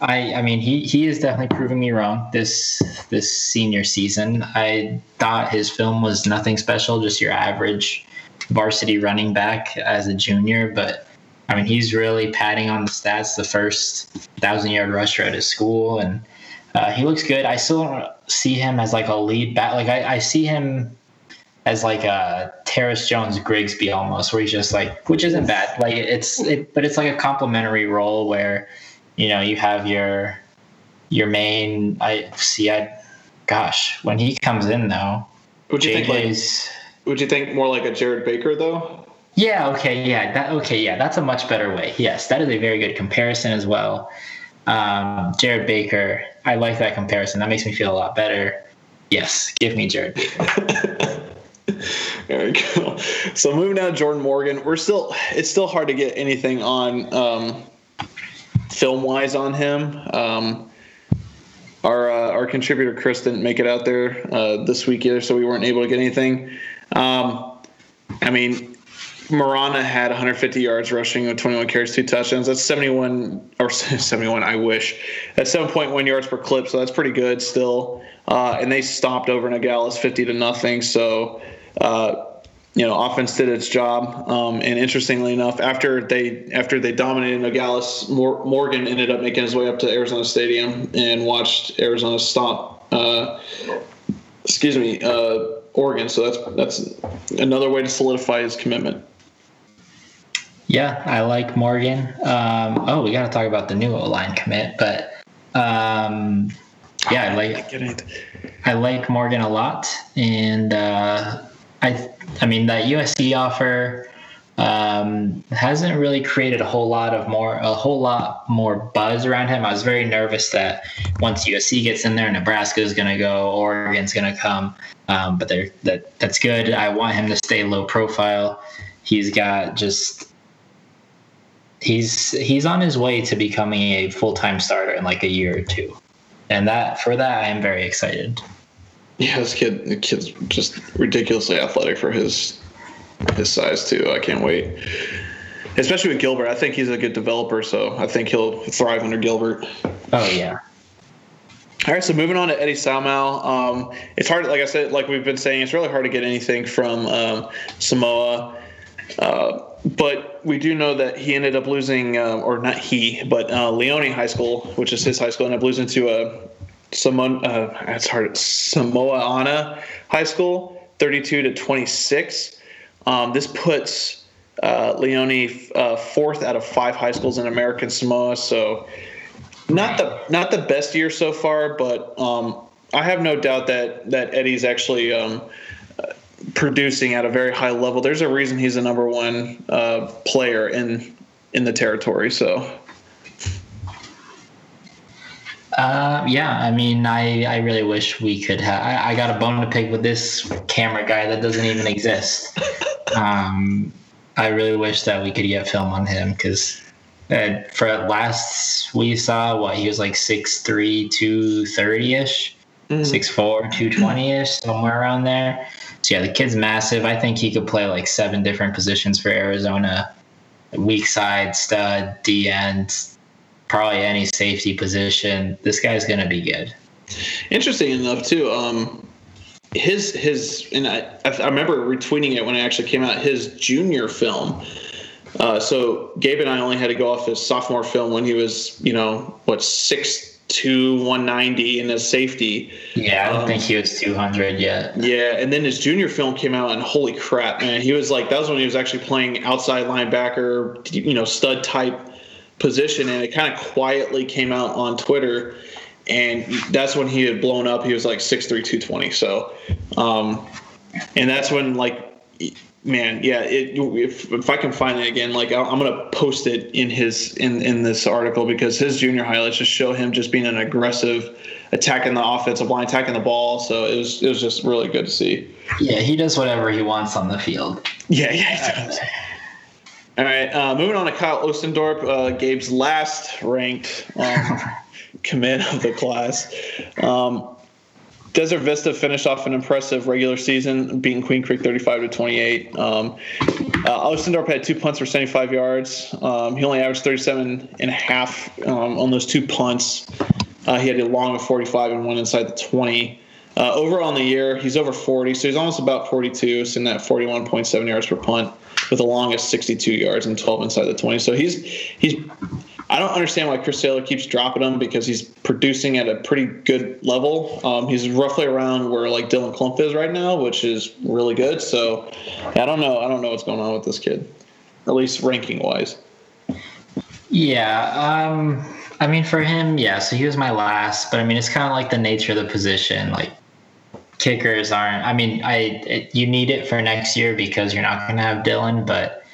I I mean, he he is definitely proving me wrong this this senior season. I thought his film was nothing special, just your average varsity running back as a junior, but I mean, he's really padding on the stats the first thousand yard rusher at his school, and uh, he looks good. I still don't see him as like a lead back. Like I, I see him as like a Terris Jones Grigsby almost, where he's just like, which isn't bad. Like it's it, but it's like a complementary role where, you know, you have your your main. I see. I, gosh, when he comes in though, would you think like, would you think more like a Jared Baker though? Yeah. Okay. Yeah. That. Okay. Yeah. That's a much better way. Yes, that is a very good comparison as well. Um, Jared Baker. I like that comparison. That makes me feel a lot better. Yes, give me Jared Baker. there we go. So moving down to Jordan Morgan, we're still. It's still hard to get anything on um, film wise on him. Um, our uh, our contributor Chris didn't make it out there uh, this week either, so we weren't able to get anything. Um, I mean, Marana had 150 yards rushing with 21 carries, two touchdowns. That's 71 or 71. I wish that's 7.1 yards per clip, so that's pretty good still. Uh, and they stopped over Nogales 50 to nothing. So, uh, you know, offense did its job. Um, and interestingly enough, after they after they dominated Nogales, Morgan ended up making his way up to Arizona Stadium and watched Arizona stop. Uh, excuse me uh, Oregon. So that's that's another way to solidify his commitment. Yeah, I like Morgan. Um, oh, we got to talk about the new O line commit, but um, yeah, I like I like Morgan a lot, and uh, I I mean that USC offer um, hasn't really created a whole lot of more a whole lot more buzz around him. I was very nervous that once USC gets in there, Nebraska is going to go, Oregon's going to come. Um, but that that's good. I want him to stay low profile. He's got just he's he's on his way to becoming a full time starter in like a year or two, and that for that I am very excited. Yeah, this kid, the kid's just ridiculously athletic for his his size too. I can't wait. Especially with Gilbert, I think he's a good developer, so I think he'll thrive under Gilbert. Oh yeah. All right, so moving on to Eddie Saumal. Um, it's hard, like I said, like we've been saying, it's really hard to get anything from um, Samoa. Uh, but we do know that he ended up losing, uh, or not he, but uh, Leone High School, which is his high school, ended up losing to a uh, Samoa. Uh, that's hard. Samoana High School, 32 to 26. Um, this puts uh, Leone uh, fourth out of five high schools in American Samoa. So not the not the best year so far, but um, I have no doubt that that Eddie's actually um, producing at a very high level. There's a reason he's the number one uh, player in in the territory. So. Uh, yeah, I mean, I, I really wish we could have. I, I got a bone to pick with this camera guy that doesn't even exist. Um, I really wish that we could get film on him because uh, for last we saw what he was like 6'3", 230 ish, mm. 6'4", 220 ish, somewhere around there. So yeah, the kid's massive. I think he could play like seven different positions for Arizona: weak side, stud, D end, probably any safety position. This guy's gonna be good. Interesting enough, too. Um, his his and I I remember retweeting it when it actually came out. His junior film. Uh, so Gabe and I only had to go off his sophomore film when he was, you know, what six to 190 in his safety. Yeah, I don't um, think he was 200 yet. Yeah, and then his junior film came out, and holy crap, man, he was like that was when he was actually playing outside linebacker, you know, stud type position, and it kind of quietly came out on Twitter, and that's when he had blown up. He was like 6'3", 220. So, um, and that's when like man yeah it, if, if i can find it again like i'm gonna post it in his in in this article because his junior highlights just show him just being an aggressive attacking the offensive line attacking the ball so it was it was just really good to see yeah he does whatever he wants on the field yeah yeah he does all right uh, moving on to kyle ostendorp uh, gabe's last ranked um, commit of the class um, Desert Vista finished off an impressive regular season, beating Queen Creek 35 to 28. Um, uh, Ostendorp had two punts for 75 yards. Um, he only averaged 37 and a half um, on those two punts. Uh, he had a long of 45 and one inside the 20. Uh, overall on the year, he's over 40, so he's almost about 42, so in that 41.7 yards per punt with the longest 62 yards and 12 inside the 20. So he's he's I don't understand why Chris Sailer keeps dropping him because he's producing at a pretty good level. Um, he's roughly around where like Dylan Klumph is right now, which is really good. So I don't know. I don't know what's going on with this kid, at least ranking wise. Yeah. Um, I mean, for him, yeah. So he was my last, but I mean, it's kind of like the nature of the position. Like kickers aren't. I mean, I it, you need it for next year because you're not going to have Dylan, but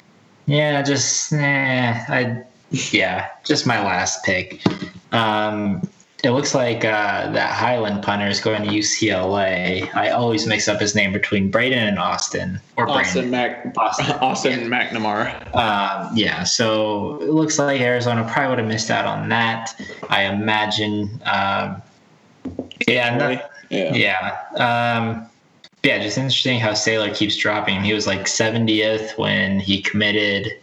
yeah, just eh, I yeah, just my last pick. Um, it looks like uh, that Highland punter is going to UCLA. I always mix up his name between Braden and Austin or Austin Mac Austin, Austin yeah. McNamara. Um, yeah, so it looks like Arizona probably would have missed out on that. I imagine. Um, yeah, not, yeah, yeah. Um, yeah, just interesting how Sailer keeps dropping. He was like 70th when he committed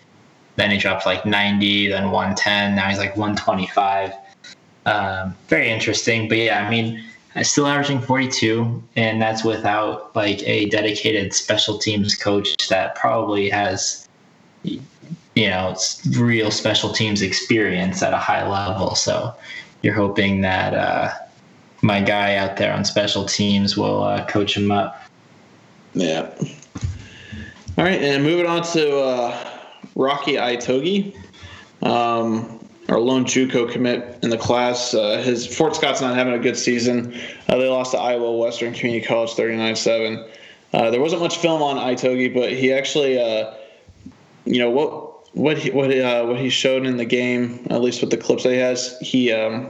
then he dropped like 90, then 110. Now he's like 125. Um, very interesting. But yeah, I mean, still averaging 42, and that's without like a dedicated special teams coach that probably has, you know, real special teams experience at a high level. So you're hoping that uh, my guy out there on special teams will uh, coach him up. Yeah. All right, and moving on to uh, Rocky Itogi, um, our lone JUCO commit in the class. Uh, his Fort Scott's not having a good season. Uh, they lost to Iowa Western Community College 39-7. Uh, there wasn't much film on Itogi, but he actually, uh, you know, what what he what what he showed in the game, at least with the clips that he has, he. Um,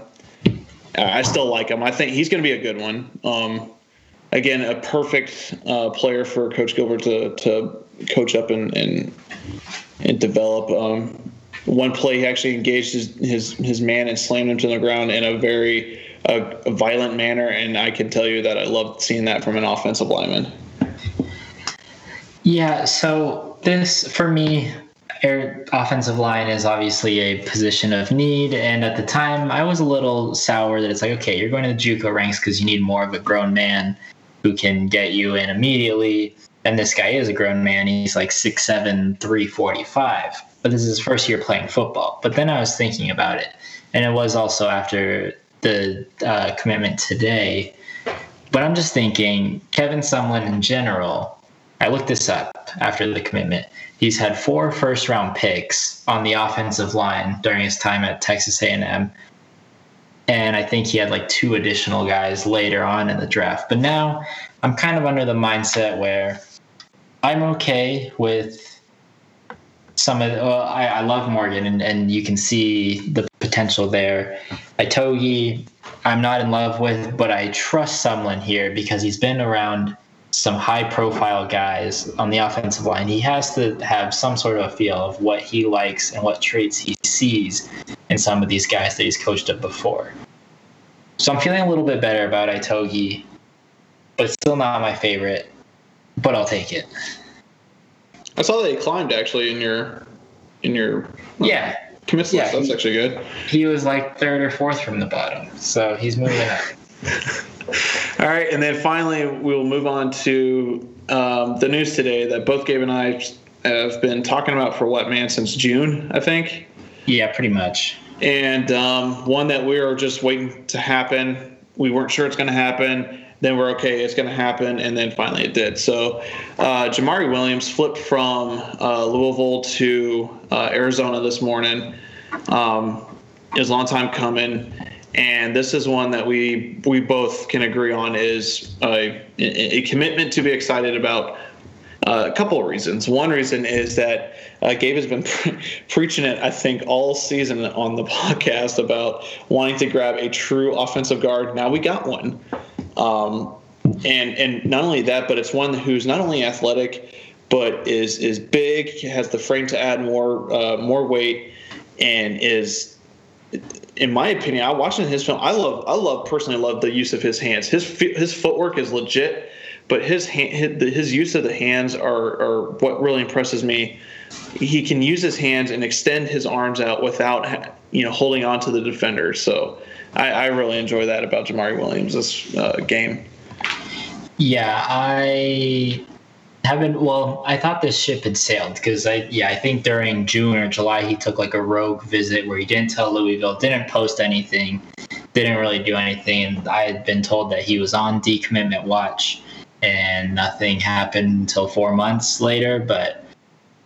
I still like him. I think he's going to be a good one. Um, again, a perfect uh, player for Coach Gilbert to, to coach up and, and and develop. Um, one play, he actually engaged his, his, his man and slammed him to the ground in a very uh, violent manner, and I can tell you that I loved seeing that from an offensive lineman. Yeah, so this for me, air offensive line is obviously a position of need, and at the time, I was a little sour that it's like, okay, you're going to the JUCO ranks because you need more of a grown man who can get you in immediately and this guy is a grown man. He's like 6'7, 345. But this is his first year playing football. But then I was thinking about it. And it was also after the uh, commitment today. But I'm just thinking, Kevin Sumlin in general, I looked this up after the commitment. He's had four first round picks on the offensive line during his time at Texas A&M. And I think he had like two additional guys later on in the draft. But now I'm kind of under the mindset where I'm okay with some of the, well, I, I love Morgan and, and you can see the potential there. I Itogi, I'm not in love with, but I trust Sumlin here because he's been around some high profile guys on the offensive line. He has to have some sort of a feel of what he likes and what traits he sees in some of these guys that he's coached up before. So I'm feeling a little bit better about Itogi, but still not my favorite, but I'll take it. I saw that he climbed actually in your in your uh, yeah commits Yeah, list. That's he- actually good. He was like third or fourth from the bottom, so he's moving up. All right, and then finally we will move on to um, the news today that both Gabe and I have been talking about for what man since June, I think. Yeah, pretty much. And um, one that we were just waiting to happen. We weren't sure it's going to happen. Then we're okay, it's going to happen, and then finally it did. So, uh, Jamari Williams flipped from uh, Louisville to uh, Arizona this morning. Um, it was a long time coming, and this is one that we we both can agree on is a, a commitment to be excited about. Uh, a couple of reasons. One reason is that uh, Gabe has been pre- preaching it, I think, all season on the podcast about wanting to grab a true offensive guard. Now we got one. Um, and and not only that, but it's one who's not only athletic, but is is big, has the frame to add more uh, more weight, and is, in my opinion, I watching his film. I love I love personally love the use of his hands. His his footwork is legit, but his hand, his, his use of the hands are are what really impresses me. He can use his hands and extend his arms out without you know holding on to the defender. So. I, I really enjoy that about Jamari Williams uh, game. Yeah, I haven't. Well, I thought this ship had sailed because I, yeah, I think during June or July he took like a rogue visit where he didn't tell Louisville, didn't post anything, didn't really do anything, and I had been told that he was on decommitment watch, and nothing happened until four months later. But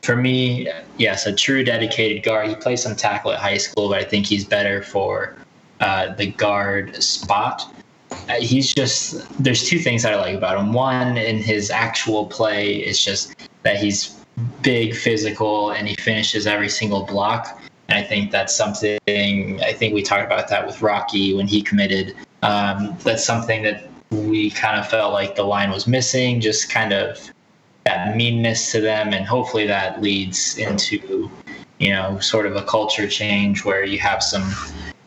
for me, yes, a true dedicated guard. He played some tackle at high school, but I think he's better for uh, the guard spot. Uh, he's just there's two things that I like about him. One, in his actual play, is just that he's big, physical, and he finishes every single block. And I think that's something. I think we talked about that with Rocky when he committed. Um, that's something that we kind of felt like the line was missing. Just kind of that meanness to them, and hopefully that leads into you know sort of a culture change where you have some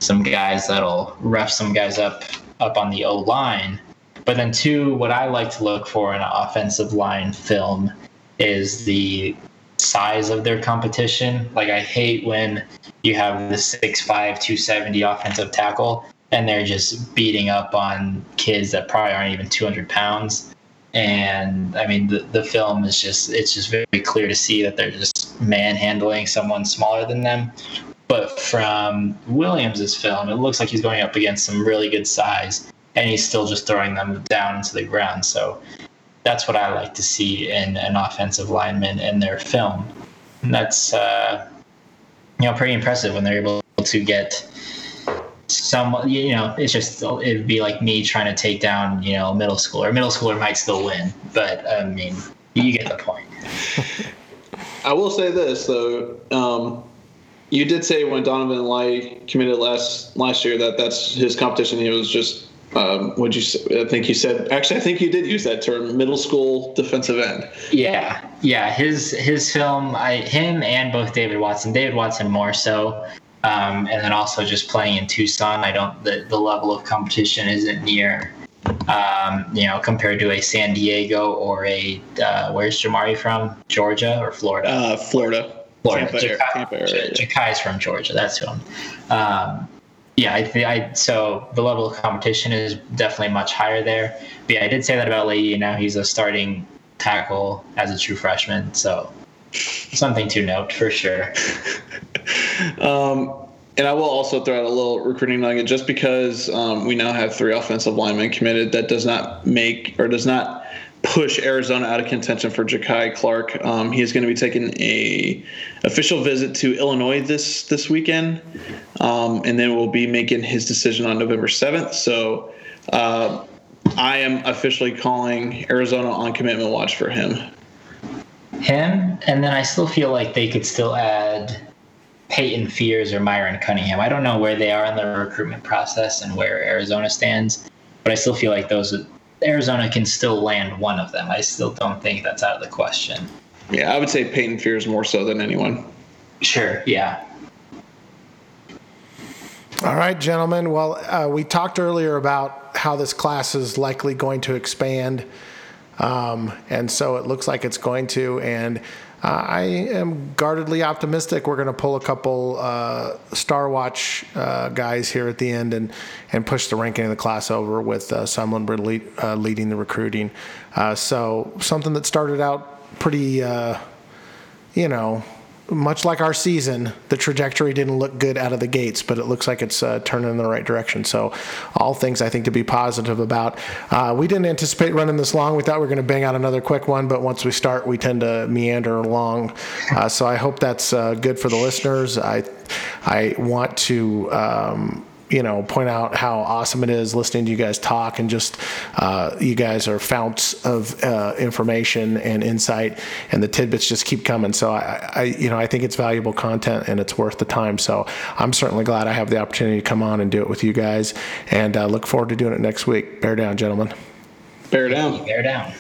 some guys that'll rough some guys up up on the O line. But then two, what I like to look for in an offensive line film is the size of their competition. Like I hate when you have the 6'5", 270 offensive tackle and they're just beating up on kids that probably aren't even 200 pounds. And I mean, the, the film is just, it's just very clear to see that they're just manhandling someone smaller than them. But from Williams's film, it looks like he's going up against some really good size, and he's still just throwing them down into the ground. So that's what I like to see in an offensive lineman in their film. And that's uh, you know pretty impressive when they're able to get some. You know, it's just it'd be like me trying to take down you know a middle schooler. A middle schooler might still win, but I mean, you get the point. I will say this though. Um, you did say when Donovan Light committed last last year that that's his competition. He was just um, would you? I think you said actually. I think you did use that term, middle school defensive end. Yeah, yeah. His his film, I him and both David Watson. David Watson more so, um, and then also just playing in Tucson. I don't the the level of competition isn't near, um, you know, compared to a San Diego or a uh, where's Jamari from? Georgia or Florida? Uh, Florida. Florida. Tampa Jakai- Tampa area, yeah. Jakai's from Georgia. That's who I'm. Um, yeah, I, I so the level of competition is definitely much higher there. But yeah, I did say that about Laie. Now he's a starting tackle as a true freshman, so something to note for sure. Um, and I will also throw out a little recruiting nugget just because um, we now have three offensive linemen committed. That does not make or does not push Arizona out of contention for Jakai Clark. Um, he is going to be taking a official visit to Illinois this this weekend, um, and then we'll be making his decision on November seventh. So. Uh, I am officially calling Arizona on commitment watch for him. Him, and then I still feel like they could still add Peyton Fears or Myron Cunningham. I don't know where they are in the recruitment process and where Arizona stands, but I still feel like those Arizona can still land one of them. I still don't think that's out of the question. Yeah, I would say Peyton Fears more so than anyone. Sure. Yeah. All right, gentlemen. Well, uh, we talked earlier about how this class is likely going to expand. Um, and so it looks like it's going to. And uh, I am guardedly optimistic we're going to pull a couple uh, Star Watch uh, guys here at the end and, and push the ranking of the class over with uh, uh, leading the recruiting. Uh, so something that started out pretty, uh, you know, much like our season, the trajectory didn't look good out of the gates, but it looks like it's uh, turning in the right direction. So, all things I think to be positive about. Uh, we didn't anticipate running this long. We thought we were going to bang out another quick one, but once we start, we tend to meander along. Uh, so, I hope that's uh, good for the listeners. I I want to. Um, you know, point out how awesome it is listening to you guys talk and just uh, you guys are founts of uh, information and insight, and the tidbits just keep coming. So I, I, you know, I think it's valuable content and it's worth the time. So I'm certainly glad I have the opportunity to come on and do it with you guys, and uh, look forward to doing it next week. Bear down, gentlemen. Bear down. Bear down.